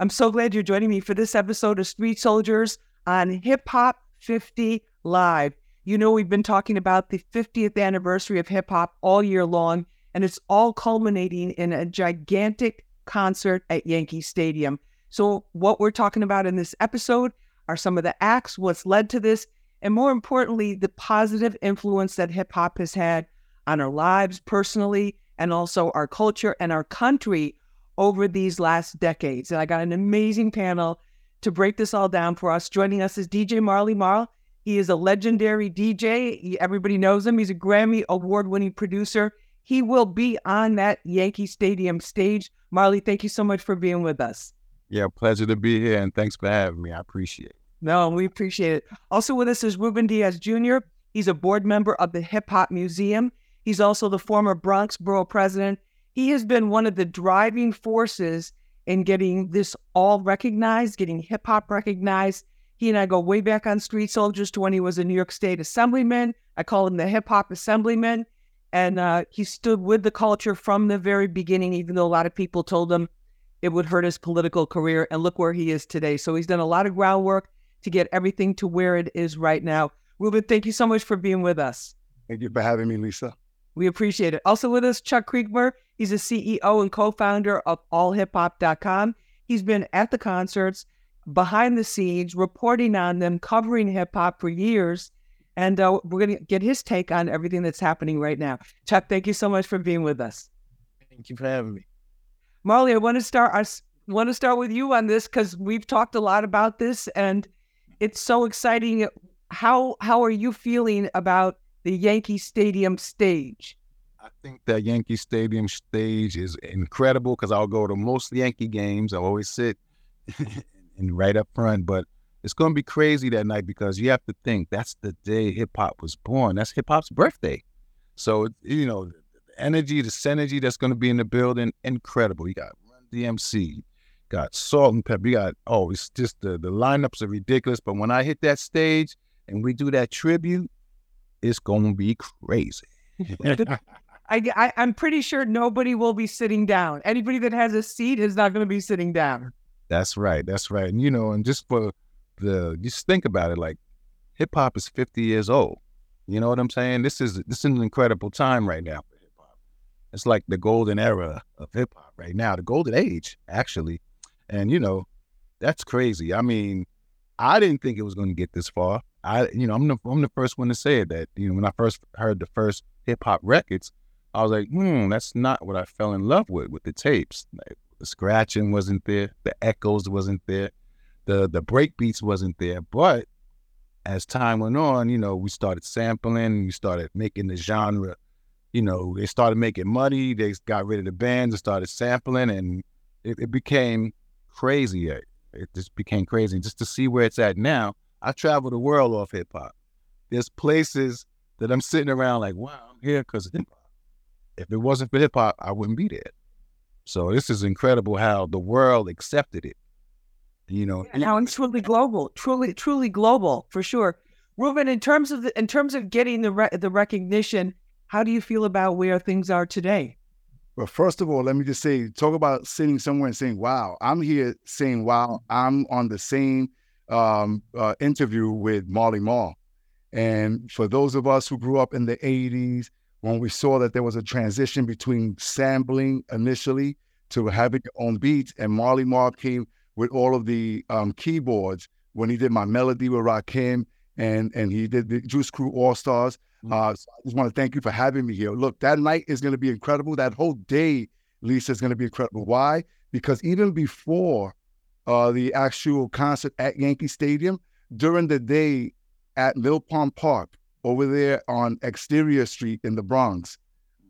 I'm so glad you're joining me for this episode of Street Soldiers on Hip Hop 50 Live. You know, we've been talking about the 50th anniversary of hip hop all year long, and it's all culminating in a gigantic concert at Yankee Stadium. So, what we're talking about in this episode are some of the acts, what's led to this, and more importantly, the positive influence that hip hop has had on our lives personally and also our culture and our country over these last decades. And I got an amazing panel to break this all down for us. Joining us is DJ Marley Marl. He is a legendary DJ. He, everybody knows him. He's a Grammy award winning producer. He will be on that Yankee Stadium stage. Marley, thank you so much for being with us. Yeah, pleasure to be here, and thanks for having me. I appreciate it. No, we appreciate it. Also with us is Ruben Diaz Jr. He's a board member of the Hip Hop Museum. He's also the former Bronx Borough president he has been one of the driving forces in getting this all recognized, getting hip hop recognized. He and I go way back on Street Soldiers to when he was a New York State Assemblyman. I call him the hip hop Assemblyman. And uh, he stood with the culture from the very beginning, even though a lot of people told him it would hurt his political career. And look where he is today. So he's done a lot of groundwork to get everything to where it is right now. Ruben, thank you so much for being with us. Thank you for having me, Lisa. We appreciate it. Also with us, Chuck Creekmur. He's a CEO and co-founder of allhiphop.com. He's been at the concerts, behind the scenes, reporting on them, covering hip hop for years. And uh, we're going to get his take on everything that's happening right now. Chuck, thank you so much for being with us. Thank you for having me. Marley, I want to start. I want to start with you on this because we've talked a lot about this, and it's so exciting. How how are you feeling about the Yankee Stadium stage? I think that Yankee Stadium stage is incredible because I'll go to most Yankee games. I always sit and right up front, but it's going to be crazy that night because you have to think that's the day hip hop was born. That's hip hop's birthday. So, you know, the energy, the synergy that's going to be in the building, incredible. You got Run DMC, got Salt-N-Pepa, you got, oh, it's just the, the lineups are ridiculous. But when I hit that stage and we do that tribute, it's gonna be crazy. I, I am pretty sure nobody will be sitting down. Anybody that has a seat is not going to be sitting down. That's right. That's right. And you know, and just for the just think about it, like hip hop is 50 years old. You know what I'm saying? This is this is an incredible time right now for hip hop. It's like the golden era of hip hop right now, the golden age actually. And you know, that's crazy. I mean, I didn't think it was going to get this far. I, you know, I'm the I'm the first one to say it. That you know, when I first heard the first hip hop records, I was like, hmm, that's not what I fell in love with with the tapes. Like, the scratching wasn't there, the echoes wasn't there, the the break beats wasn't there. But as time went on, you know, we started sampling, we started making the genre. You know, they started making money. They got rid of the bands and started sampling, and it, it became crazy. It just became crazy. Just to see where it's at now I travel the world off hip hop. There's places that I'm sitting around like, wow, I'm here because of hip hop. If it wasn't for hip hop, I wouldn't be there. So this is incredible how the world accepted it. You know, yeah, now it's truly global, truly, truly global for sure. Ruben, in terms of the, in terms of getting the re- the recognition, how do you feel about where things are today? Well, first of all, let me just say, talk about sitting somewhere and saying, "Wow, I'm here," saying, "Wow, I'm on the same um, uh, interview with Marley Marl. And for those of us who grew up in the 80s, when we saw that there was a transition between sampling initially to having your own beats, and Marley Marl came with all of the um, keyboards when he did my melody with Rakim and and he did the Juice Crew All Stars. Mm-hmm. Uh, so I just want to thank you for having me here. Look, that night is going to be incredible. That whole day, Lisa, is going to be incredible. Why? Because even before uh, the actual concert at Yankee Stadium during the day at Mill Pond Park over there on Exterior Street in the Bronx.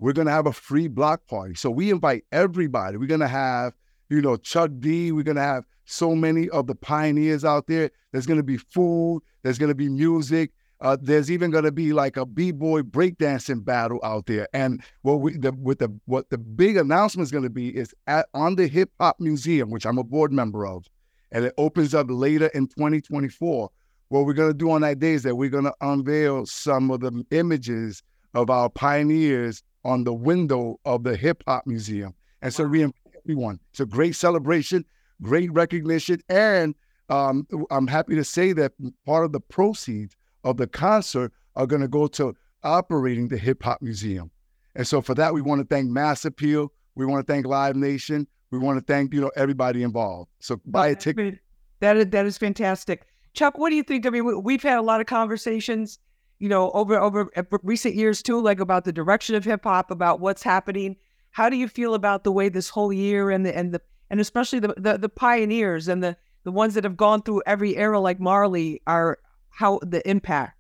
We're gonna have a free block party. So we invite everybody. We're gonna have, you know, Chuck D. We're gonna have so many of the pioneers out there. There's gonna be food. There's gonna be music. Uh, there's even going to be like a b-boy breakdancing battle out there. And what we the with the what the big announcement is going to be is at on the Hip Hop Museum, which I'm a board member of, and it opens up later in 2024. What we're going to do on that day is that we're going to unveil some of the images of our pioneers on the window of the Hip Hop Museum. And so we invite everyone. It's a great celebration. great recognition. And um, I'm happy to say that part of the proceeds of the concert are going to go to operating the Hip Hop Museum. And so for that, we want to thank Mass Appeal. We want to thank Live Nation. We want to thank you know everybody involved. So buy a ticket. That is that is fantastic, Chuck. What do you think? I mean, we've had a lot of conversations, you know, over over uh, recent years too, like about the direction of hip hop, about what's happening. How do you feel about the way this whole year and the and the and especially the the, the pioneers and the the ones that have gone through every era, like Marley, are how the impact?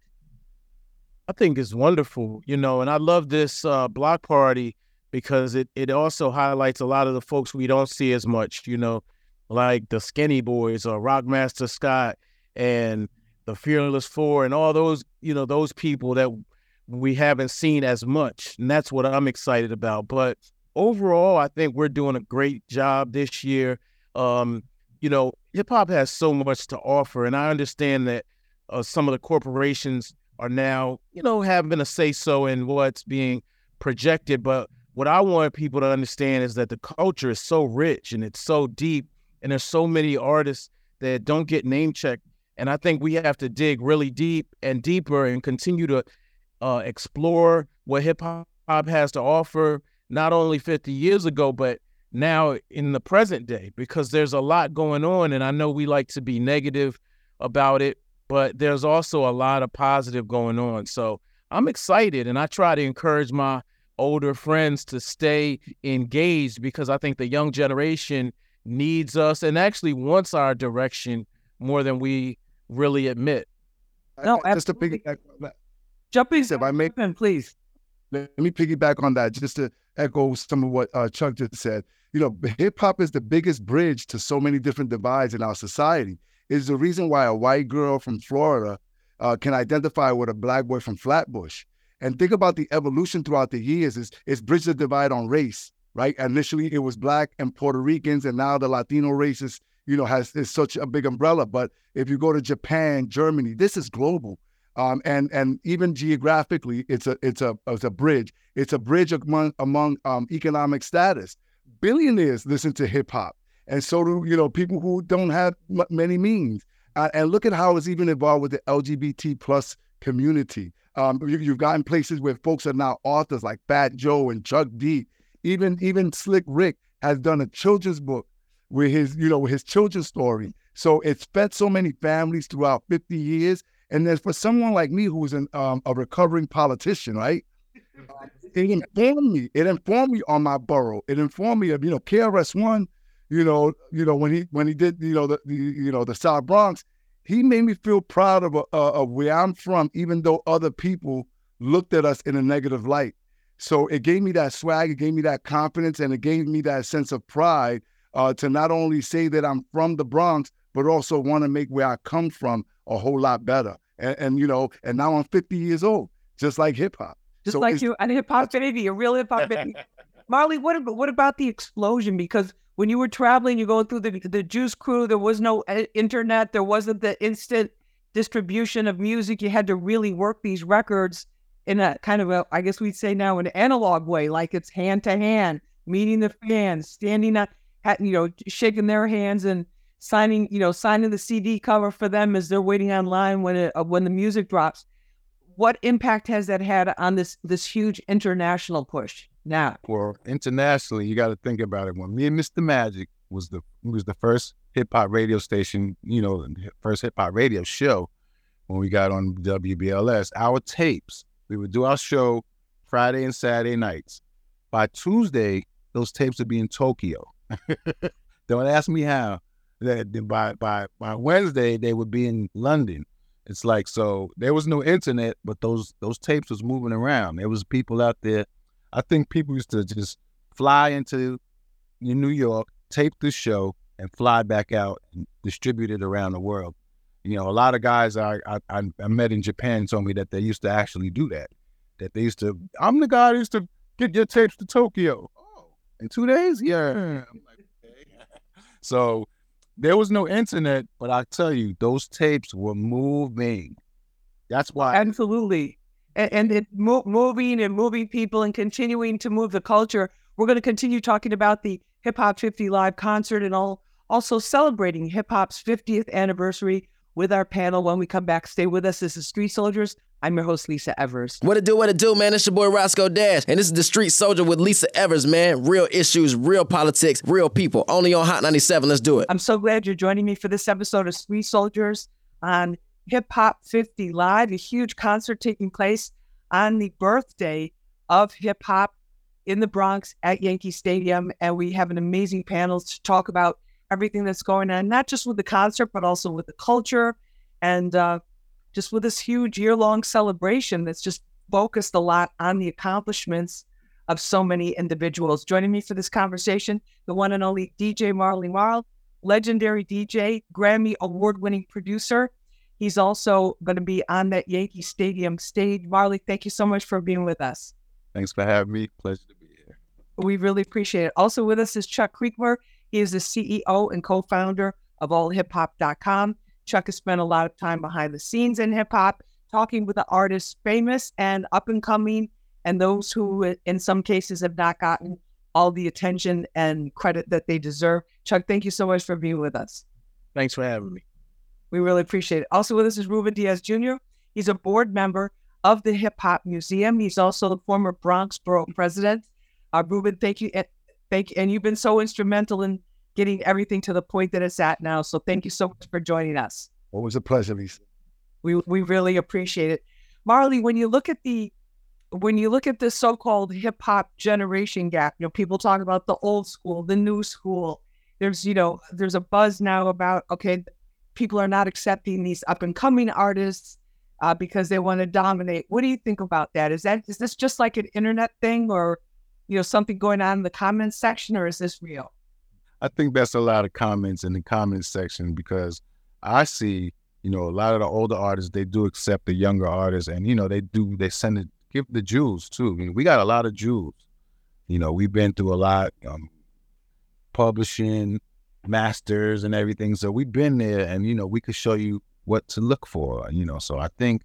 I think it's wonderful, you know, and I love this uh, block party because it, it also highlights a lot of the folks we don't see as much, you know, like the Skinny Boys or Rockmaster Scott and the Fearless Four and all those, you know, those people that we haven't seen as much. And that's what I'm excited about. But overall, I think we're doing a great job this year. Um, you know, hip hop has so much to offer, and I understand that uh, some of the corporations are now, you know, having a say so in what's being projected. But what I want people to understand is that the culture is so rich and it's so deep, and there's so many artists that don't get name checked. And I think we have to dig really deep and deeper and continue to uh, explore what hip hop has to offer, not only 50 years ago, but now in the present day, because there's a lot going on. And I know we like to be negative about it, but there's also a lot of positive going on. So I'm excited and I try to encourage my older friends to stay engaged because I think the young generation needs us and actually wants our direction more than we really admit. No, just to piggyback on that. Jump in, if I may, in, please. Let me piggyback on that just to echo some of what uh, Chuck just said. You know, hip hop is the biggest bridge to so many different divides in our society. Is the reason why a white girl from Florida uh, can identify with a black boy from Flatbush and think about the evolution throughout the years is it's bridged the divide on race, right? Initially it was black and Puerto Ricans, and now the Latino races, you know, has is such a big umbrella. But if you go to Japan, Germany, this is global. Um, and and even geographically, it's a it's a it's a bridge. It's a bridge among among um, economic status. Billionaires listen to hip hop, and so do you know people who don't have m- many means. Uh, and look at how it's even involved with the LGBT plus community. Um, you, have gotten places where folks are now authors like Fat Joe and Chuck D. Even even Slick Rick has done a children's book with his you know with his children's story. So it's fed so many families throughout 50 years. And then for someone like me who's an, um, a recovering politician, right? it informed me. It informed me on my borough. It informed me of you know KRS One. You know, you know when he when he did you know the, the you know the South Bronx he made me feel proud of, uh, of where I'm from, even though other people looked at us in a negative light. So it gave me that swag, it gave me that confidence, and it gave me that sense of pride uh, to not only say that I'm from the Bronx, but also want to make where I come from a whole lot better. And, and you know, and now I'm 50 years old, just like hip hop. Just so like you, a hip hop baby, a real hip hop baby. Marley, what what about the explosion? Because when you were traveling, you going through the the Juice Crew. There was no uh, internet. There wasn't the instant distribution of music. You had to really work these records in a kind of a, I guess we'd say now, an analog way, like it's hand to hand, meeting the fans, standing up, you know, shaking their hands and signing, you know, signing the CD cover for them as they're waiting online when it, uh, when the music drops. What impact has that had on this this huge international push? Now. Well, internationally, you got to think about it. When me and Mr. Magic was the was the first hip hop radio station, you know, first hip hop radio show when we got on WBLS. Our tapes, we would do our show Friday and Saturday nights. By Tuesday, those tapes would be in Tokyo. Don't ask me how. That by by by Wednesday they would be in London. It's like so there was no internet, but those those tapes was moving around. There was people out there I think people used to just fly into New York, tape the show, and fly back out and distribute it around the world. You know, a lot of guys I, I I met in Japan told me that they used to actually do that. That they used to. I'm the guy who used to get your tapes to Tokyo. Oh, in two days? Yeah. Like, okay. so there was no internet, but I tell you, those tapes were moving. That's why. Absolutely and, and it mo- moving and moving people and continuing to move the culture. We're going to continue talking about the Hip Hop 50 live concert and all also celebrating hip hop's 50th anniversary with our panel. When we come back, stay with us. This is Street Soldiers. I'm your host, Lisa Evers. What it do, what it do, man? It's your boy Roscoe Dash, and this is the Street Soldier with Lisa Evers, man. Real issues, real politics, real people. Only on Hot 97. Let's do it. I'm so glad you're joining me for this episode of Street Soldiers on Hip Hop 50 Live, a huge concert taking place on the birthday of hip hop in the Bronx at Yankee Stadium. And we have an amazing panel to talk about everything that's going on, not just with the concert, but also with the culture and uh, just with this huge year long celebration that's just focused a lot on the accomplishments of so many individuals. Joining me for this conversation, the one and only DJ Marley Marl, legendary DJ, Grammy award winning producer. He's also going to be on that Yankee Stadium stage. Marley, thank you so much for being with us. Thanks for having me. Pleasure to be here. We really appreciate it. Also with us is Chuck Creekmur. He is the CEO and co founder of allhiphop.com. Chuck has spent a lot of time behind the scenes in hip hop, talking with the artists famous and up and coming, and those who, in some cases, have not gotten all the attention and credit that they deserve. Chuck, thank you so much for being with us. Thanks for having me. We really appreciate it. Also with us is Ruben Diaz Jr. He's a board member of the Hip Hop Museum. He's also the former Bronx Borough president. Uh, Ruben, thank you, and thank you, and you've been so instrumental in getting everything to the point that it's at now. So thank you so much for joining us. Always a pleasure, Lisa. We we really appreciate it, Marley. When you look at the when you look at the so-called hip hop generation gap, you know, people talk about the old school, the new school. There's, you know, there's a buzz now about okay, people are not accepting these up and coming artists uh, because they want to dominate. What do you think about that? Is that is this just like an internet thing, or you know, something going on in the comments section, or is this real? I think that's a lot of comments in the comments section because I see, you know, a lot of the older artists they do accept the younger artists, and you know they do they send it give the jewels too. I mean, we got a lot of jewels. You know, we've been through a lot, um, publishing, masters, and everything. So we've been there, and you know, we could show you what to look for. You know, so I think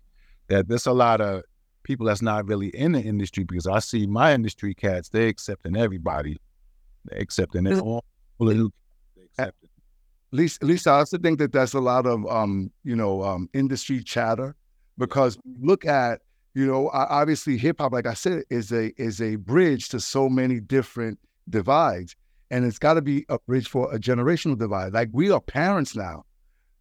that there's a lot of people that's not really in the industry because I see my industry cats they accepting everybody, they accepting it all. They accepting least, at least I also think that that's a lot of um, you know um, industry chatter because look at you know obviously hip hop, like I said, is a is a bridge to so many different divides, and it's got to be a bridge for a generational divide. Like we are parents now.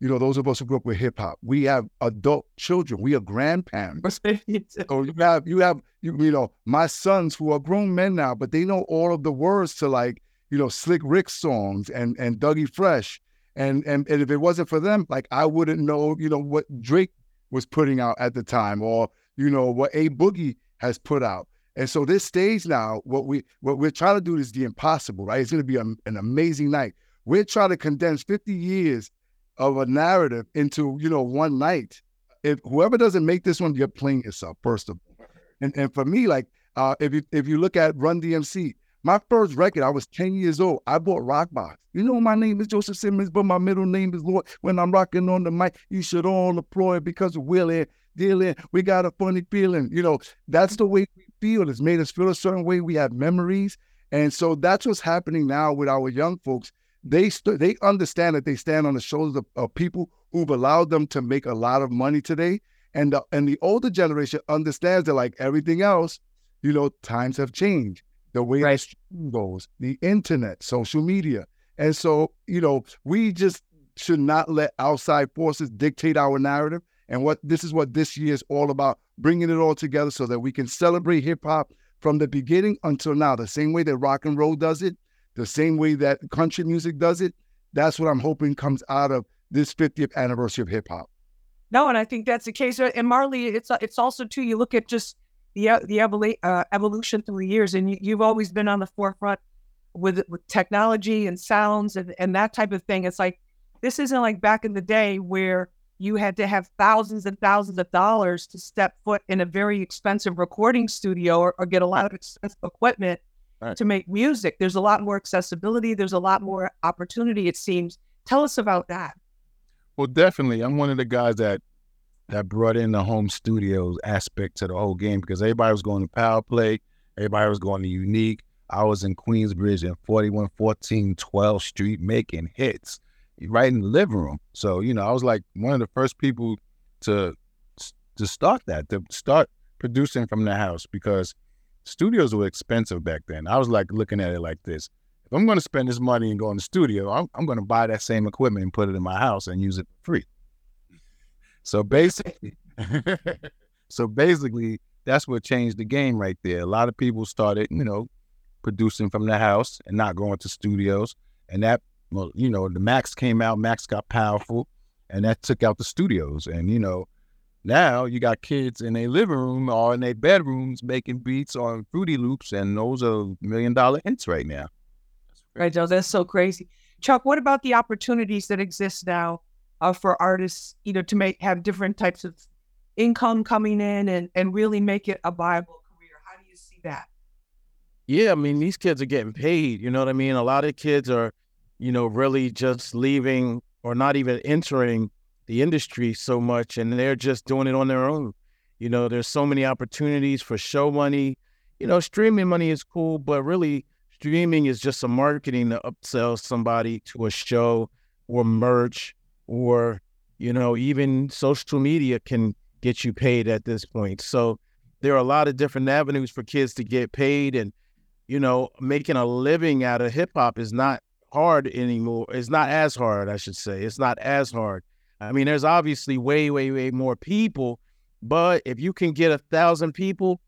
You know, those of us who grew up with hip hop, we have adult children. We are grandparents. so you have you have you, you know my sons who are grown men now, but they know all of the words to like you know Slick Rick songs and and Dougie Fresh and, and and if it wasn't for them, like I wouldn't know, you know, what Drake was putting out at the time, or you know what A Boogie has put out. And so this stage now, what we what we're trying to do is the impossible, right? It's going to be a, an amazing night. We're trying to condense 50 years of a narrative into you know one night. If whoever doesn't make this one, you're playing yourself first of all. And and for me, like uh, if you if you look at Run DMC, my first record, I was 10 years old. I bought Rockbox. You know, my name is Joseph Simmons, but my middle name is Lord. When I'm rocking on the mic, you should all applaud because we're in, dealing. We got a funny feeling. You know, that's the way feel. It's made us feel a certain way. We have memories. And so that's what's happening now with our young folks. They st- they understand that they stand on the shoulders of, of people who've allowed them to make a lot of money today. And the, and the older generation understands that, like everything else, you know, times have changed the way right. the goes, the internet, social media. And so, you know, we just should not let outside forces dictate our narrative. And what this is what this year is all about, bringing it all together so that we can celebrate hip hop from the beginning until now, the same way that rock and roll does it, the same way that country music does it. That's what I'm hoping comes out of this 50th anniversary of hip hop. No, and I think that's the case. Uh, and Marley, it's uh, it's also too. You look at just the uh, the evolu- uh, evolution through the years, and you, have always been on the forefront with with technology and sounds and, and that type of thing. It's like this isn't like back in the day where you had to have thousands and thousands of dollars to step foot in a very expensive recording studio or, or get a lot of expensive equipment right. to make music. There's a lot more accessibility. There's a lot more opportunity. It seems. Tell us about that. Well, definitely. I'm one of the guys that that brought in the home studios aspect to the whole game because everybody was going to power play, everybody was going to unique. I was in Queensbridge and 4114 12th Street making hits right in the living room. So, you know, I was like one of the first people to to start that, to start producing from the house because studios were expensive back then. I was like looking at it like this. If I'm going to spend this money and go in the studio, I'm, I'm going to buy that same equipment and put it in my house and use it for free. So basically, so basically, that's what changed the game right there. A lot of people started, you know, producing from the house and not going to studios. And that, well, you know, the Macs came out, Macs got powerful, and that took out the studios. And, you know, now you got kids in their living room or in their bedrooms making beats on Fruity Loops, and those are million dollar hits right now. Right, Joe, that's so crazy. Chuck, what about the opportunities that exist now uh, for artists, you know, to make have different types of income coming in and, and really make it a viable career? How do you see that? Yeah, I mean, these kids are getting paid. You know what I mean? A lot of kids are, you know, really just leaving or not even entering the industry so much and they're just doing it on their own. You know, there's so many opportunities for show money. You know, streaming money is cool, but really streaming is just a marketing to upsell somebody to a show or merch or, you know, even social media can get you paid at this point. So there are a lot of different avenues for kids to get paid and you know, making a living out of hip hop is not hard anymore. It's not as hard, I should say. It's not as hard. I mean, there's obviously way, way, way more people, but if you can get a thousand people,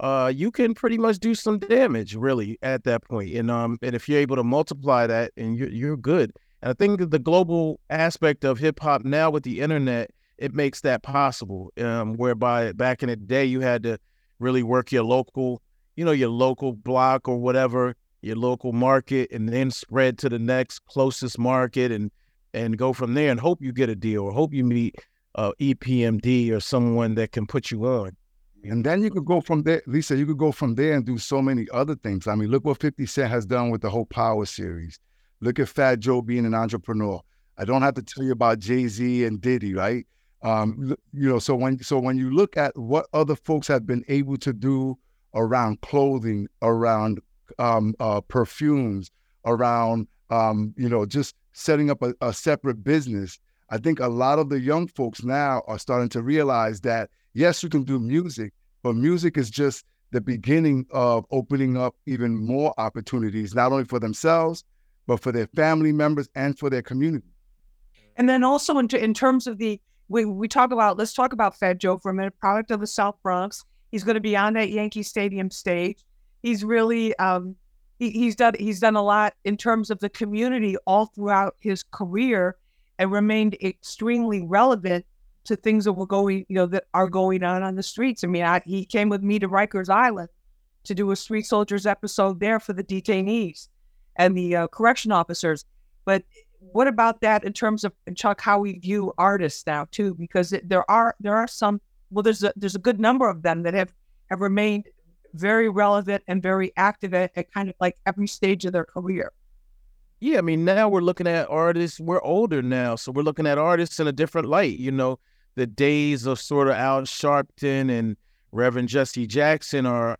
uh, you can pretty much do some damage, really, at that point. And um, and if you're able to multiply that, and you're you're good. And I think that the global aspect of hip hop now with the internet, it makes that possible. Um, whereby back in the day, you had to really work your local, you know, your local block or whatever, your local market, and then spread to the next closest market, and and go from there and hope you get a deal or hope you meet uh, EPMD or someone that can put you on. And then you could go from there, Lisa, you could go from there and do so many other things. I mean, look what 50 Cent has done with the whole Power series. Look at Fat Joe being an entrepreneur. I don't have to tell you about Jay-Z and Diddy, right? Um, you know, so when so when you look at what other folks have been able to do around clothing, around um, uh, perfumes, around um, you know, just setting up a, a separate business, I think a lot of the young folks now are starting to realize that yes, you can do music, but music is just the beginning of opening up even more opportunities, not only for themselves, but for their family members and for their community. And then also in, in terms of the, we, we talk about, let's talk about Fat Joe for a minute, product of the South Bronx. He's going to be on that Yankee Stadium stage. He's really um, he, he's done he's done a lot in terms of the community all throughout his career and remained extremely relevant to things that were going you know that are going on on the streets. I mean, I, he came with me to Rikers Island to do a Street Soldiers episode there for the detainees and the uh, correction officers. But what about that in terms of Chuck how we view artists now too? Because it, there are there are some well there's a there's a good number of them that have have remained very relevant and very active at, at kind of like every stage of their career. Yeah, I mean, now we're looking at artists, we're older now, so we're looking at artists in a different light. You know, the days of sort of Al Sharpton and Reverend Jesse Jackson are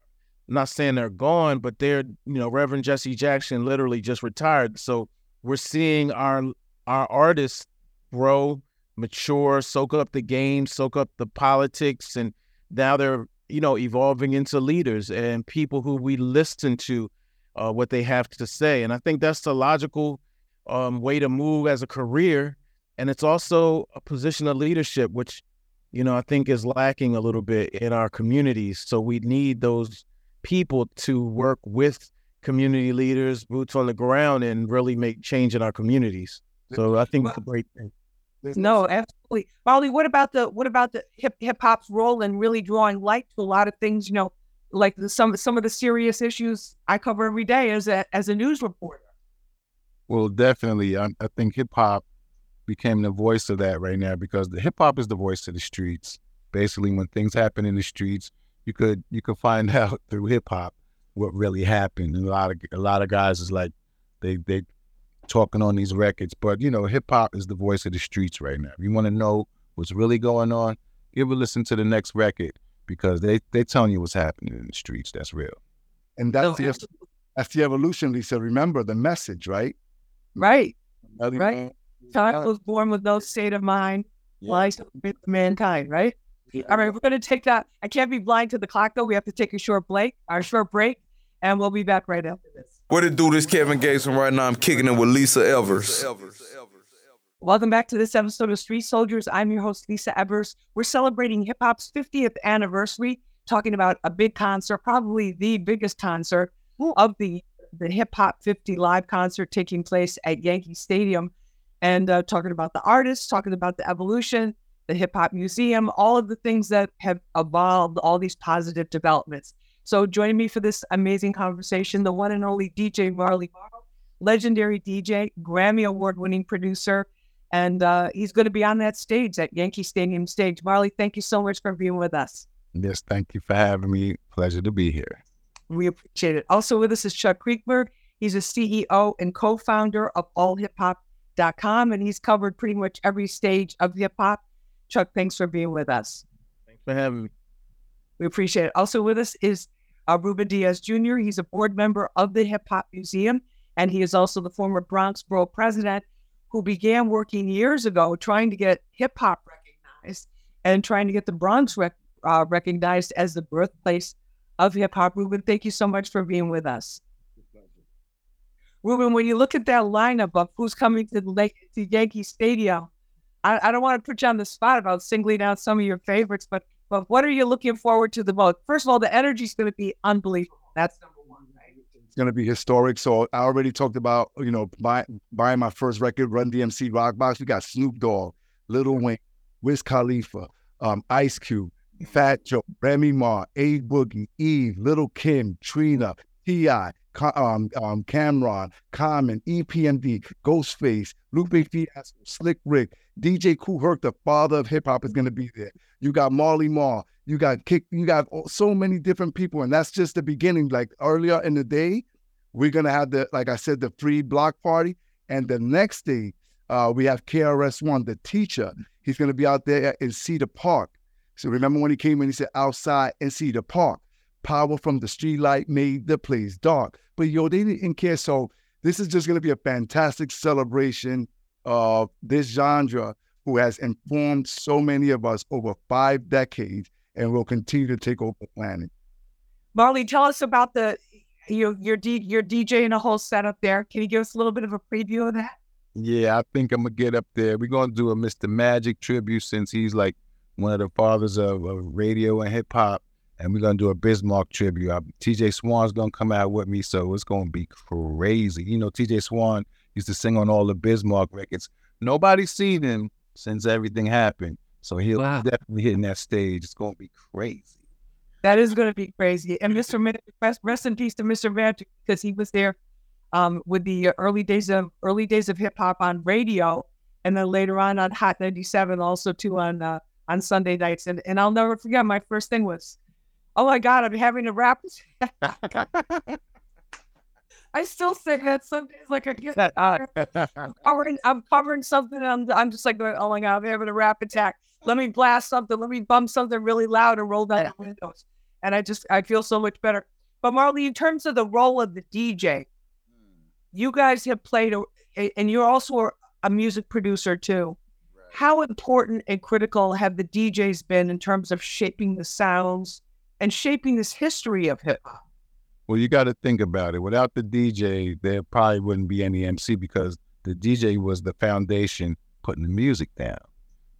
I'm not saying they're gone, but they're, you know, Reverend Jesse Jackson literally just retired. So we're seeing our our artists grow, mature, soak up the game, soak up the politics, and now they're you know, evolving into leaders and people who we listen to uh, what they have to say. And I think that's the logical um, way to move as a career. And it's also a position of leadership, which, you know, I think is lacking a little bit in our communities. So we need those people to work with community leaders, boots on the ground, and really make change in our communities. So I think it's a great thing. No, absolutely. Marley, what about the what about the hip hip hop's role in really drawing light to a lot of things? You know, like the, some some of the serious issues I cover every day as a as a news reporter. Well, definitely, I, I think hip hop became the voice of that right now because the hip hop is the voice of the streets. Basically, when things happen in the streets, you could you could find out through hip hop what really happened. And a lot of a lot of guys is like they they talking on these records. But you know, hip hop is the voice of the streets right now. If you want to know what's really going on, give a listen to the next record because they they telling you what's happening in the streets. That's real. And that's the That's the evolution, Lisa. Remember the message, right? Right, right. Child was born with no state of mind, Yeah. lies with mankind, right? All right, we're going to take that. I can't be blind to the clock, though. We have to take a short break, our short break, and we'll be back right after this. What it do? This Kevin Gates, and right now I'm kicking it with Lisa Evers. Welcome back to this episode of Street Soldiers. I'm your host, Lisa Evers. We're celebrating hip hop's 50th anniversary, talking about a big concert, probably the biggest concert of the the Hip Hop 50 live concert taking place at Yankee Stadium, and uh, talking about the artists, talking about the evolution, the Hip Hop Museum, all of the things that have evolved, all these positive developments. So, joining me for this amazing conversation, the one and only DJ Marley Marl, legendary DJ, Grammy Award winning producer, and uh, he's going to be on that stage at Yankee Stadium stage. Marley, thank you so much for being with us. Yes, thank you for having me. Pleasure to be here. We appreciate it. Also with us is Chuck Creekmur. He's a CEO and co-founder of allhiphop.com, and he's covered pretty much every stage of hip hop. Chuck, thanks for being with us. Thanks for having me. We appreciate it. Also with us is uh, Ruben Diaz Jr. He's a board member of the Hip Hop Museum, and he is also the former Bronx Borough president who began working years ago trying to get hip hop recognized and trying to get the Bronx rec- uh, recognized as the birthplace of hip hop. Ruben, thank you so much for being with us. Ruben, when you look at that lineup of who's coming to the Lake to Yankee Stadium, I, I don't want to put you on the spot about singling out some of your favorites, but but what are you looking forward to the most? First of all, the energy is going to be unbelievable. That's number one, right? It's gonna be historic. So I already talked about, you know, buy, buying my first record, Run DMC Rock Box. We got Snoop Dogg, Little Wayne, Wiz Khalifa, um, Ice Cube, Fat Joe, Remy Ma, A Boogie, Eve, Little Kim, Trina, T.I., um, um, Cam'ron, Common, EPMD, Ghostface, Lupe Fiasco, Slick Rick, DJ Kool Herc, the father of hip hop, is going to be there. You got Marley Marl, you got Kick, you got so many different people, and that's just the beginning. Like earlier in the day, we're gonna have the, like I said, the free block party, and the next day, uh, we have KRS One, the teacher. He's gonna be out there in Cedar Park. So remember when he came in, he said outside in Cedar Park. Power from the street light made the place dark. But yo, they didn't care. So this is just gonna be a fantastic celebration of this genre who has informed so many of us over five decades and will continue to take over the planet. Marley, tell us about the your your D, your DJ and a whole setup there. Can you give us a little bit of a preview of that? Yeah, I think I'm gonna get up there. We're gonna do a Mr. Magic tribute since he's like one of the fathers of, of radio and hip hop, and we're gonna do a Biz Markie tribute. Uh, TJ Swan's gonna come out with me, so it's gonna be crazy. You know, TJ Swan used to sing on all the Biz Markie records. Nobody's seen him since everything happened, so he'll Wow. definitely hitting that stage. It's gonna be crazy. That is going to be crazy. And Mr. Magic, rest, rest in peace to Mr. Magic because he was there um, with the early days of early days of hip hop on radio, and then later on on Hot 97, also too on uh, on Sunday nights. And and I'll never forget. My first thing was, oh my God, I'm having a rap. I still sing that some days like I get uh, covering, I'm covering something. And I'm, I'm just like, going, oh my God, I'm having a rap attack. Let me blast something. Let me bump something really loud and roll down the windows. And I just, I feel so much better. But Marley, in terms of the role of the DJ, you guys have played, a, and you're also a, a music producer too. How important and critical have the DJs been in terms of shaping the sounds and shaping this history of hip hop? Well, you got to think about it. Without the DJ, there probably wouldn't be any MC because the DJ was the foundation putting the music down.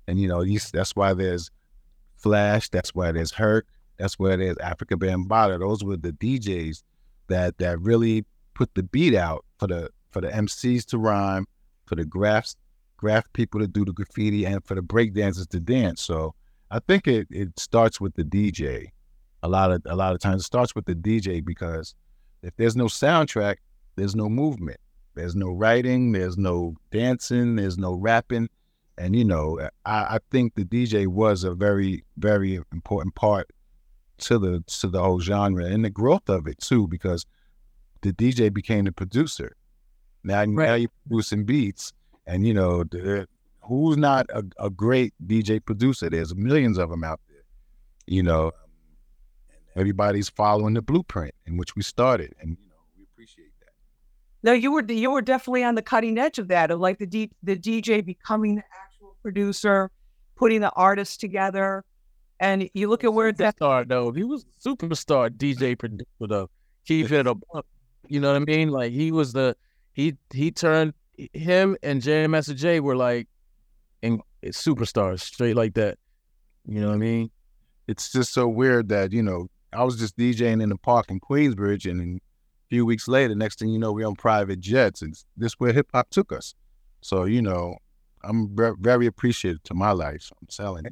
And you know, that's why there's Flash. That's why there's Herc. That's why there's Afrika Bambaataa. Those were the DJs that that really put the beat out for the for the MCs to rhyme, for the graphs graph people to do the graffiti, and for the breakdancers to dance. So I think it it starts with the DJ a lot of a lot of times it starts with the DJ because if there's no soundtrack, there's no movement. There's no writing, there's no dancing, there's no rapping. And you know, I, I think the DJ was a very, very important part to the to the whole genre and the growth of it too, because the DJ became the producer. Now, now you're producing beats, and you know, the, who's not a, a great DJ producer? There's millions of them out there. You know, everybody's following the blueprint in which we started, and you know we appreciate that. No, you were you were definitely on the cutting edge of that, of like the D, the DJ becoming the actual producer, putting the artists together, and you look at where that star though. He was a superstar DJ producer though. Keep it up. You know what I mean? Like he was the he he turned him and Jam Master Jay were like in superstars straight like that. You know what I mean? It's just so weird that you know I was just DJing in the park in Queensbridge, and a few weeks later, next thing you know, we're on private jets, and this where hip hop took us. So you know, I'm very appreciative to my life. So I'm telling you.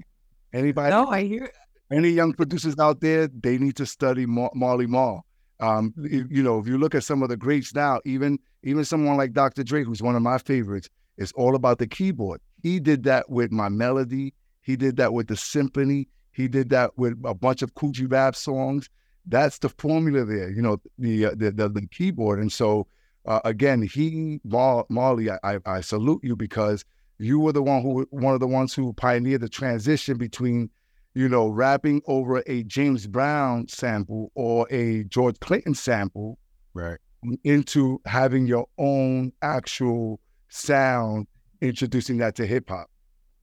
Anybody? No, I hear. Any young producers out there, they need to study Mar- Marley Marl. Um, you know, if you look at some of the greats now, even even someone like Dr. Dre, who's one of my favorites, it's all about the keyboard. He did that with my melody. He did that with the symphony. He did that with a bunch of G Rap songs. That's the formula there, you know, the uh, the, the, the, keyboard. And so uh, again, he Mar- Marley, I, I, I salute you because you were the one who one of the ones who pioneered the transition between you know, rapping over a James Brown sample or a George Clinton sample, right, into having your own actual sound, introducing that to hip hop.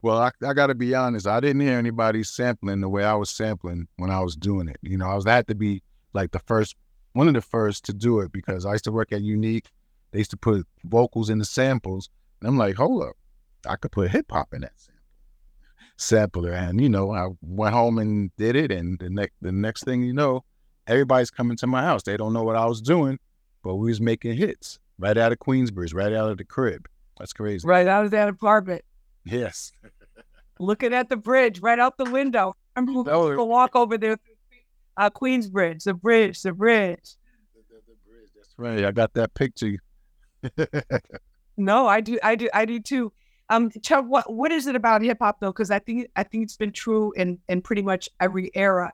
Well, I, I got to be honest. I didn't hear anybody sampling the way I was sampling when I was doing it. You know, I was I had to be like the first, one of the first to do it because I used to work at Unique. They used to put vocals in the samples, and I'm like, hold up, I could put hip hop in that sampler. And, you know, I went home and did it. And the next the next thing you know, everybody's coming to my house. They don't know what I was doing, but we was making hits right out of Queensbridge, right out of the crib. That's crazy. Right out of that apartment. Yes. Looking at the bridge right out the window. I'm going to walk over there, uh, Queensbridge, the bridge, the bridge. The bridge. That's right. I got that picture. no, I do, I do, I do too. Um, Chuck, what what is it about hip hop though? Because I think I think it's been true in in pretty much every era.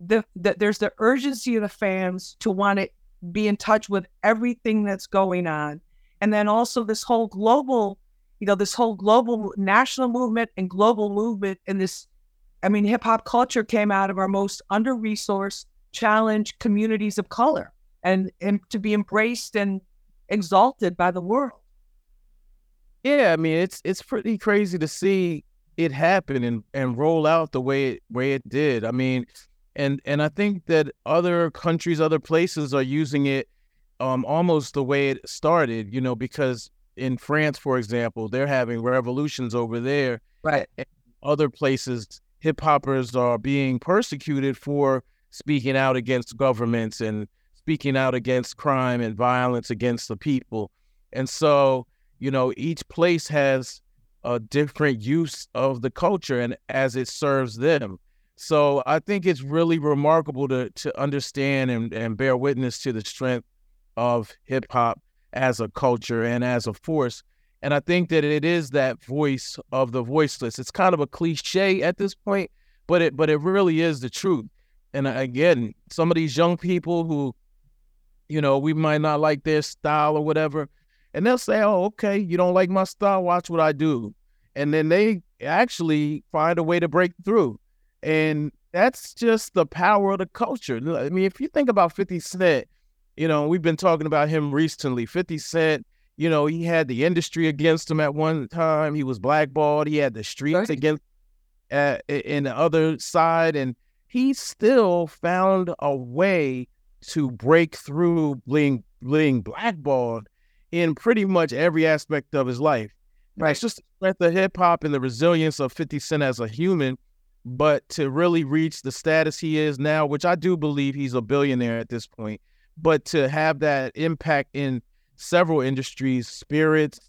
The, the there's the urgency of the fans to want to be in touch with everything that's going on, and then also this whole global, you know, this whole global national movement and global movement in this. I mean, hip hop culture came out of our most under resourced, challenged communities of color, and and to be embraced and exalted by the world. Yeah, I mean it's it's pretty crazy to see it happen and, and roll out the way it way it did. I mean, and and I think that other countries, other places are using it um almost the way it started, you know, because in France, for example, they're having revolutions over there. Right. other places, hip hoppers are being persecuted for speaking out against governments and speaking out against crime and violence against the people. And so you know, each place has a different use of the culture and as it serves them. So I think it's really remarkable to to understand and, and bear witness to the strength of hip hop as a culture and as a force. And I think that it is that voice of the voiceless. It's kind of a cliche at this point, but it but it really is the truth. And again, some of these young people who, you know, we might not like their style or whatever, and they'll say, "Oh, okay, you don't like my style. Watch what I do," and then they actually find a way to break through, and that's just the power of the culture. I mean, if you think about Fifty Cent, you know, we've been talking about him recently. Fifty Cent, you know, he had the industry against him at one time. He was blackballed. He had the streets right. against uh, in the other side, and he still found a way to break through being being blackballed in pretty much every aspect of his life. Right. It's just the strength of hip hop and the resilience of 50 Cent as a human. But to really reach the status he is now, which I do believe he's a billionaire at this point, but to have that impact in several industries, spirits,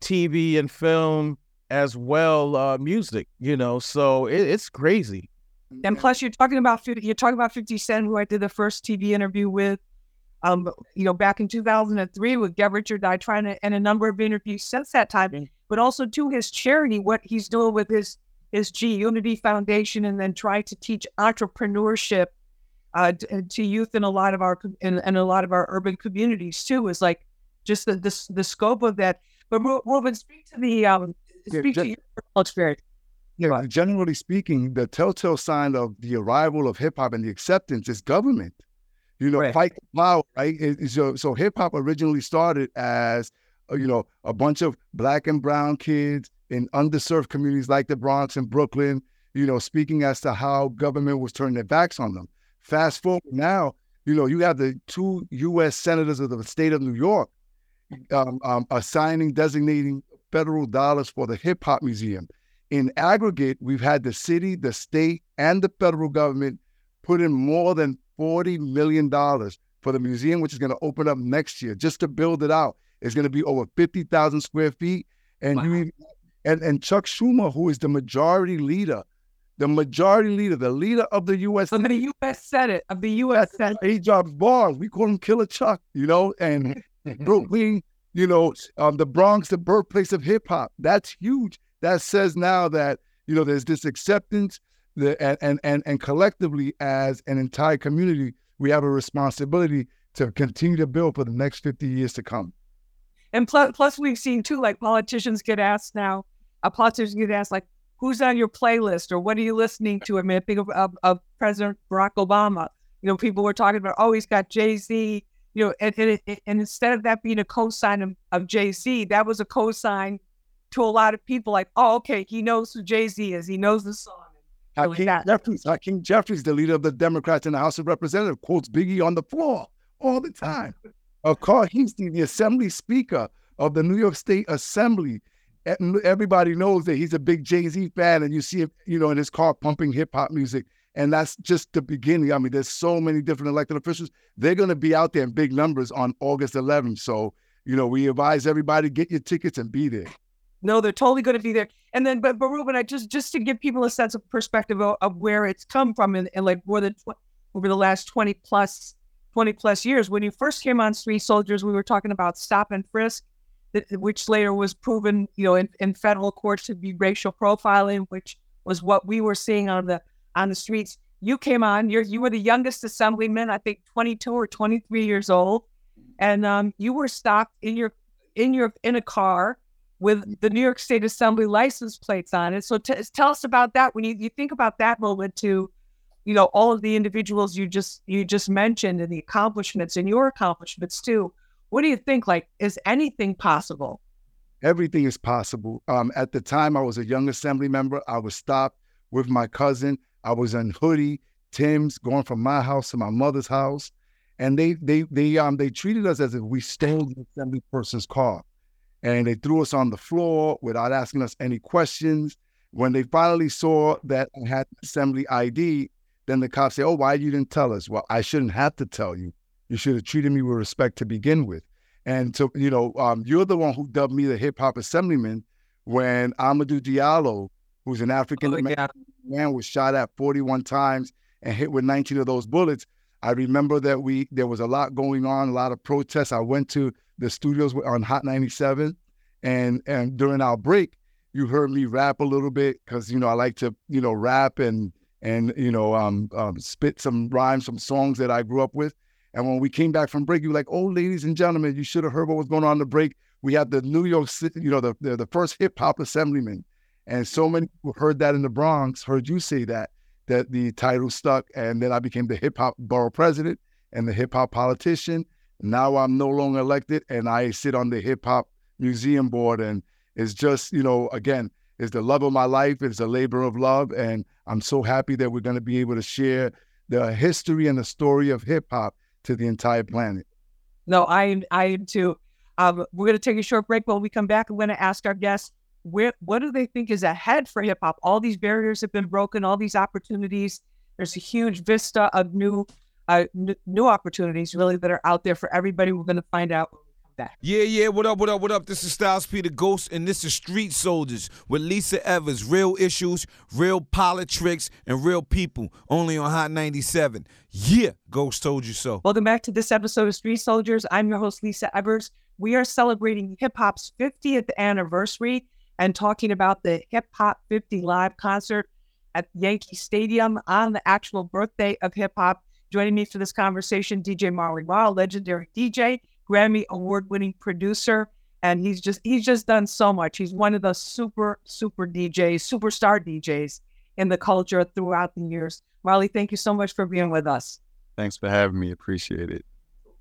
TV and film, as well, uh, music, you know, so it, it's crazy. And plus, you're talking about 50, you're talking about 50 Cent, who I did the first TV interview with um, you know, back in 2003 with Get Rich or Die trying to, and a number of interviews since that time, mm-hmm. but also to his charity, what he's doing with his his G Unity Foundation, and then trying to teach entrepreneurship uh, to, to, youth in a lot of our in, in, a lot of our urban communities too. Is like just the the, the scope of that. But Ruben, speak to the um, speak yeah, to your experience. Yeah, generally speaking, the telltale sign of the arrival of hip hop and the acceptance is government You know, Right. fight power, right? It- it- so so hip hop originally started as uh, you know a bunch of black and brown kids in underserved communities like the Bronx and Brooklyn. You know, speaking as to how government was turning their backs on them. Fast forward now, you know, you have the two U.S. senators of the state of New York um, um, assigning, designating federal dollars for the Hip Hop Museum. In aggregate, we've had the city, the state, and the federal government put in more than $40 million for the museum, which is going to open up next year just to build it out. It's going to be over 50,000 square feet. And, you, and, and Chuck Schumer, who is the majority leader, the majority leader, the leader of the U.S. Of the U.S. Senate, of the U.S. Senate. He drops bars. We call him Killer Chuck, you know, and Brooklyn, you know, um, the Bronx, the birthplace of hip hop. That's huge. That says now that you know there's this acceptance, the and and and, and collectively as an entire community, we have a responsibility to continue to build for the next 50 years to come. And plus, plus we've seen too, like politicians get asked now, uh, politicians get asked like, who's on your playlist or what are you listening to? I mean, I think of, of, of President Barack Obama. You know, people were talking about, oh, he's got Jay Z. You know, and, and, and instead of that being a cosign of, of Jay Z, that was a cosign to a lot of people. Like, oh, okay, he knows who Jay Z is. He knows the song. Hakeem that- Jeffries, Hakeem Jeffries, the leader of the Democrats in the House of Representatives, quotes Biggie on the floor all the time. Uh, Carl Hingston, the Assembly Speaker of the New York State Assembly, everybody knows that he's a big Jay Z fan, and you see him, you know, in his car pumping hip hop music. And that's just the beginning. I mean, there's so many different elected officials. They're going to be out there in big numbers on August 11th. So, you know, we advise everybody get your tickets and be there. No, they're totally going to be there. And then, but, but Ruben, I just just to give people a sense of perspective of, of where it's come from, and, and like more than tw- over the last twenty plus twenty plus years. When you first came on Street Soldiers, we were talking about stop and frisk, which later was proven, you know, in, in federal courts to be racial profiling, which was what we were seeing on the on the streets. You came on. You're you were the youngest assemblyman, I think, twenty two or twenty three years old, and um, you were stopped in your in your in a car with the New York State Assembly license plates on it. So t- tell us about that. When you, you think about that moment to, you know, all of the individuals you just you just mentioned and the accomplishments and your accomplishments too. What do you think? Like, is anything possible? everything is possible. Um, at the time, I was a young assembly member. I was stopped with my cousin. I was in hoodie, Tim's, going from my house to my mother's house, and they they they um they treated us as if we stole the assembly person's car, and they threw us on the floor without asking us any questions. When they finally saw that I had assembly ID, then the cops say, "Oh, why you didn't tell us?" Well, I shouldn't have to tell you. You should have treated me with respect to begin with. And so, you know, um, you're the one who dubbed me the hip hop assemblyman when Amadou Diallo, who's an African American man, was shot at 41 times and hit with 19 of those bullets. I remember that we there was a lot going on, a lot of protests. I went to the studios on Hot 97, and and during our break, you heard me rap a little bit because you know I like to you know rap and and you know um, um, spit some rhymes, some songs that I grew up with. And when we came back from break, you were like, "Oh, ladies and gentlemen, you should have heard what was going on in the break. We had the New York City, you know, the the, the first hip hop assemblyman." And so many people heard that in the Bronx, heard you say that, that the title stuck. And then I became the hip hop borough president and the hip hop politician. Now I'm no longer elected and I sit on the hip hop museum board. And it's just, you know, again, it's the love of my life. It's a labor of love. And I'm so happy that we're going to be able to share the history and the story of hip hop to the entire planet. No, I am. I am too. Um, we're going to take a short break. When we come back, I'm going to ask our guests where what do they think is ahead for hip hop? All these barriers have been broken. All these opportunities. There's a huge vista of new, uh, n- new opportunities really that are out there for everybody. We're going to find out when we come back. Yeah, yeah, what up, what up, what up? This is Styles P the Ghost, and this is Street Soldiers with Lisa Evers. Real issues, real politics, and real people. Only on Hot 97. Yeah, Ghost told you so. Welcome back to this episode of Street Soldiers. I'm your host, Lisa Evers. We are celebrating hip hop's 50th anniversary and talking about the Hip Hop 50 live concert at Yankee Stadium on the actual birthday of hip hop. Joining me for this conversation, DJ Marley Marl, legendary DJ, Grammy award winning producer. And he's just he's just done so much. He's one of the super, super DJs, superstar DJs in the culture throughout the years. Marley, thank you so much for being with us. Thanks for having me. Appreciate it.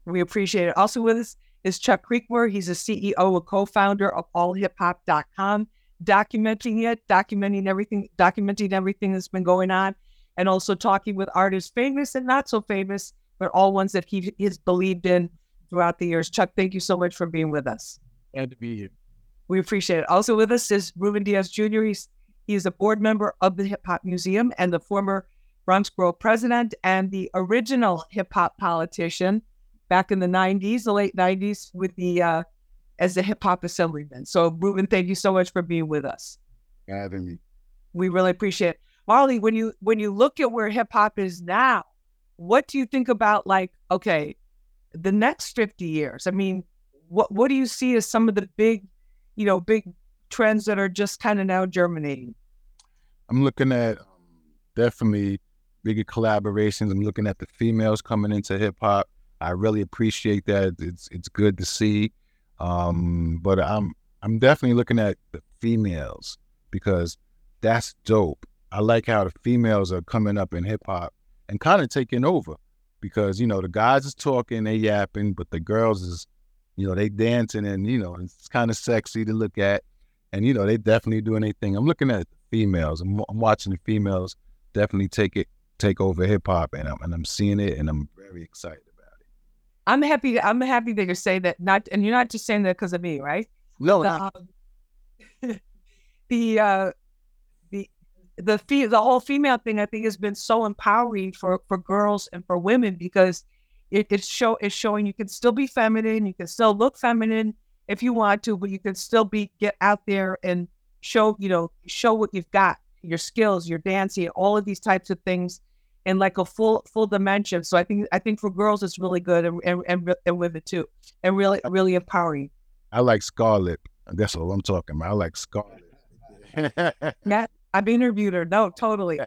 We appreciate it. Also with us is Chuck Creekmur. He's a CEO and co-founder of allhiphop.com, documenting it, documenting everything, documenting everything that's been going on, and also talking with artists famous and not so famous, but all ones that he has believed in throughout the years. Chuck, thank you so much for being with us. Glad to be here. We appreciate it. Also with us is Ruben Diaz Jr. He's he's a board member of the Hip Hop Museum and the former Bronx Borough president and the original hip hop politician back in the 90s, the late 90s, with the uh, as the hip hop assemblyman. So Ruben, thank you so much for being with us. having me. We really appreciate it. Marley, when you when you look at where hip hop is now, what do you think about like, okay, the next 50 years? I mean, what what do you see as some of the big, you know, big trends that are just kind of now germinating? I'm looking at um, definitely bigger collaborations. I'm looking at the females coming into hip hop. I really appreciate that. It's it's good to see. Um, but I'm I'm definitely looking at the females because that's dope. I like how the females are coming up in hip hop and kind of taking over because you know the guys is talking, they yapping, but the girls is you know they dancing and you know it's kind of sexy to look at, and you know they definitely doing anything. I'm looking at the females. I'm, I'm watching the females definitely take it take over hip hop, and I'm and I'm seeing it, and I'm very excited about it. I'm happy. I'm happy that you say that. Not, and you're not just saying that because of me, right? No, The, um, the uh, the the whole female thing, I think, has been so empowering for for girls and for women because it, it's show it's showing you can still be feminine, you can still look feminine if you want to, but you can still be get out there and show you know show what you've got, your skills, your dancing, all of these types of things in like a full full dimension. So I think I think for girls it's really good and and, and, and women too, and really really empowering. I like Scarlet. That's what I'm talking about. I like Scarlet. Matt, I've interviewed her. No, totally.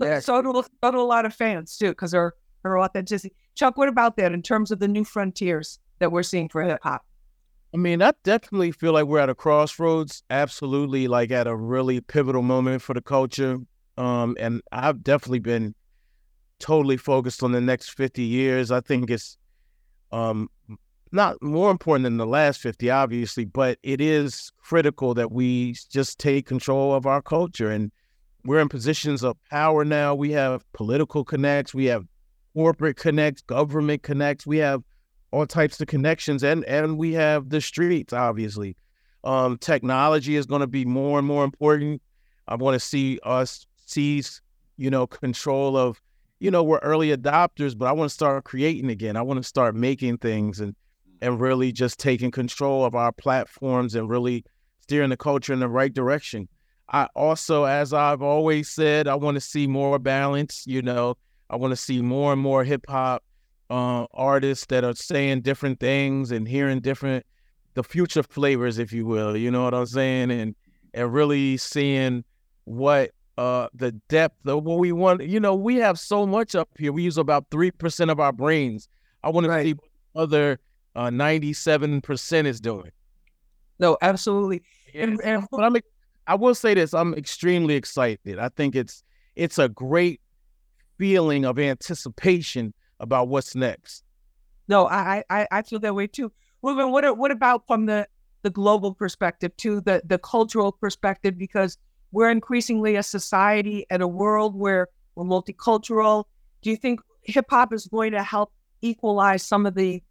Yeah. So do so do a lot of fans too, because her her authenticity. Chuck, what about that in terms of the new frontiers that we're seeing for hip hop? I mean, I definitely feel like we're at a crossroads. Absolutely, like at a really pivotal moment for the culture. Um, and I've definitely been totally focused on the next 50 years. I think it's um not more important than the last 50, obviously, but it is critical that we just take control of our culture. And we're in positions of power now. We have political connects, we have corporate connects, government connects, we have all types of connections and and we have the streets obviously um technology is going to be more and more important i want to see us seize you know control of you know we're early adopters but i want to start creating again i want to start making things and and really just taking control of our platforms and really steering the culture in the right direction i also as i've always said i want to see more balance you know i want to see more and more hip hop uh, artists that are saying different things and hearing different the future flavors, if you will. You know what I'm saying? And and really seeing what uh the depth of what we want. You know, we have so much up here. We use about three percent of our brains. I want to see other uh, 97% is doing. No, absolutely. And- Yes. and- but I'm I will say this, I'm extremely excited. I think it's it's a great feeling of anticipation about what's next. No, I I I feel that way too. Ruben, what what about from the the global perspective too, the the cultural perspective? Because we're increasingly a society and a world where we're multicultural. Do you think hip hop is going to help equalize some of the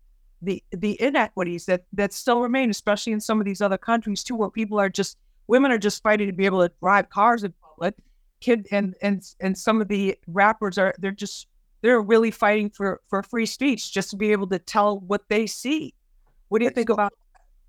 the the inequities that that still remain, especially in some of these other countries too, where people are just women are just fighting to be able to drive cars in public. Kid and and and some of the rappers are they're just they're really fighting for for free speech just to be able to tell what they see. What do you think about?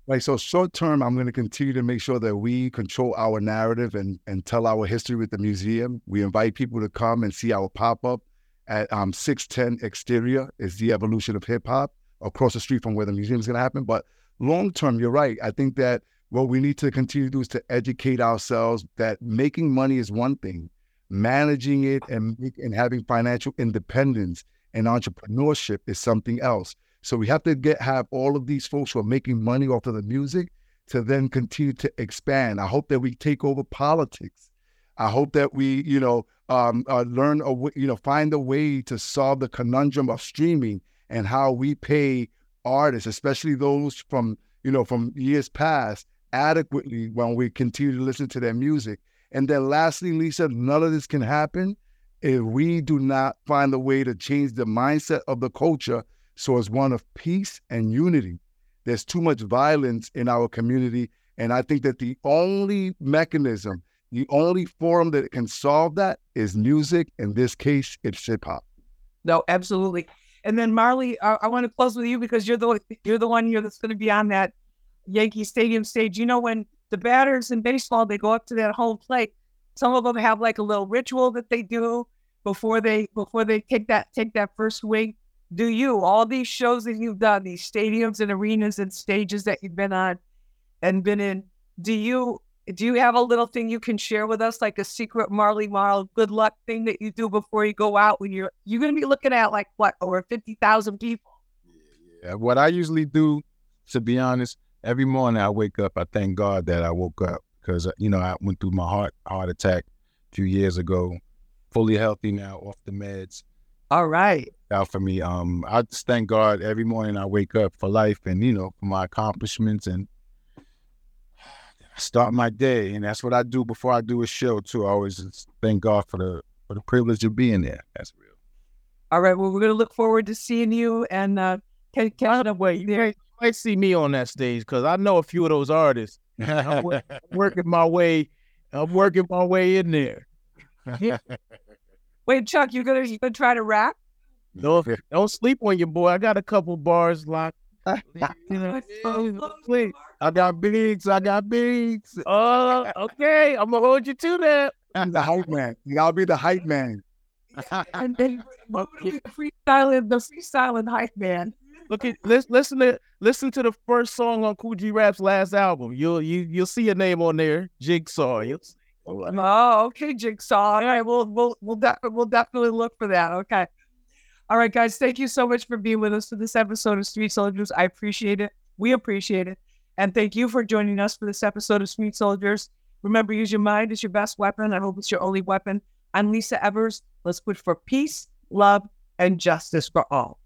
Right. So short term, I'm going to continue to make sure that we control our narrative and and tell our history with the museum. We invite people to come and see our pop up at um, 610 Exterior. Is the evolution of hip hop across the street from where the museum is going to happen. But long term, you're right. I think that what we need to continue to do is to educate ourselves that making money is one thing, managing it and and having financial independence and entrepreneurship is something else. So we have to get have all of these folks who are making money off of the music to then continue to expand. I hope that we take over politics. I hope that we, you know, um, uh, learn a w- you know find a way to solve the conundrum of streaming and how we pay artists, especially those from you know from years past, adequately when we continue to listen to their music. And then lastly, Lisa, none of this can happen if we do not find a way to change the mindset of the culture so it's one of peace and unity. There's too much violence in our community. And I think that the only mechanism, the only forum that can solve that is music. In this case, it's hip hop. No, absolutely. And then Marley, I, I want to close with you because you're the you're the one here that's going to be on that Yankee Stadium stage. You know when the batters in baseball they go up to that home plate, some of them have like a little ritual that they do before they before they take that take that first swing. Do you all these shows that you've done, these stadiums and arenas and stages that you've been on and been in? Do you do you have a little thing you can share with us, like a secret Marley Marl good luck thing that you do before you go out when you're you're going to be looking at like what over fifty thousand people? Yeah, what I usually do, to be honest, every morning I wake up, I thank God that I woke up because you know I went through my heart heart attack a few years ago, fully healthy now, off the meds. All right. Out for me. Um, I just thank God every morning I wake up for life and you know for my accomplishments and start my day, and that's what I do before I do a show too. I always thank God for the for the privilege of being there. That's real. All right. Well, we're going to look forward to seeing you and uh, catch catching up Wait, with you you there. might, you might see me on that stage because I know a few of those artists. I'm wo- working my way. I'm working my way in there. Yeah. Wait, Chuck, you gonna you gonna try to rap? Don't don't sleep on your boy. I got a couple bars locked. You know, please. I got beats. I got beats. Oh, okay. I'm gonna hold you to that. I'm The hype man. I'll be the hype man. and then the freestyling, the freestyling hype man. Look at listen, listen to listen to the first song on Kool G Rap's last album. You'll you you'll see a name on there, Jigsaw. You'll see. Oh, okay, Jigsaw. All right, we'll we'll we'll, de- we'll definitely look for that. Okay. All right, guys. Thank you so much for being with us for this episode of Street Soldiers. I appreciate it. We appreciate it, and thank you for joining us for this episode of Street Soldiers. Remember, use your mind as your best weapon. I hope it's your only weapon. I'm Lisa Evers. Let's push for peace, love, and justice for all.